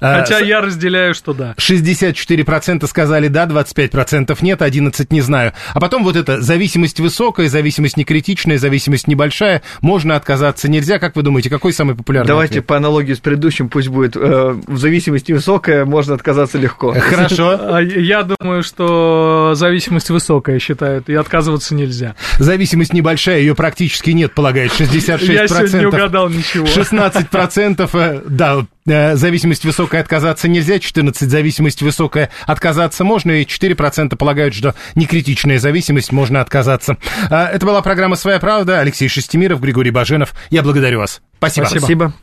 А, Хотя я разделяю, что да. 64% сказали да, 25% нет, 11% не знаю. А потом вот эта зависимость высокая, зависимость не критичная, зависимость небольшая, можно отказаться, нельзя. Как вы думаете, какой самый популярный Давайте ответ? по аналогии с предыдущим, пусть будет э, в зависимости высокая, можно отказаться легко. Хорошо. А, я думаю, что зависимость высокая считают, и отказываться нельзя. Зависимость небольшая, ее практически нет, полагает 66%. Я сегодня не угадал ничего. 16% э, да, Э, зависимость высокая, отказаться нельзя, 14 зависимость высокая, отказаться можно, и 4% полагают, что некритичная зависимость, можно отказаться. Э, это была программа «Своя правда». Алексей Шестимиров, Григорий Баженов. Я благодарю вас. Спасибо. Спасибо.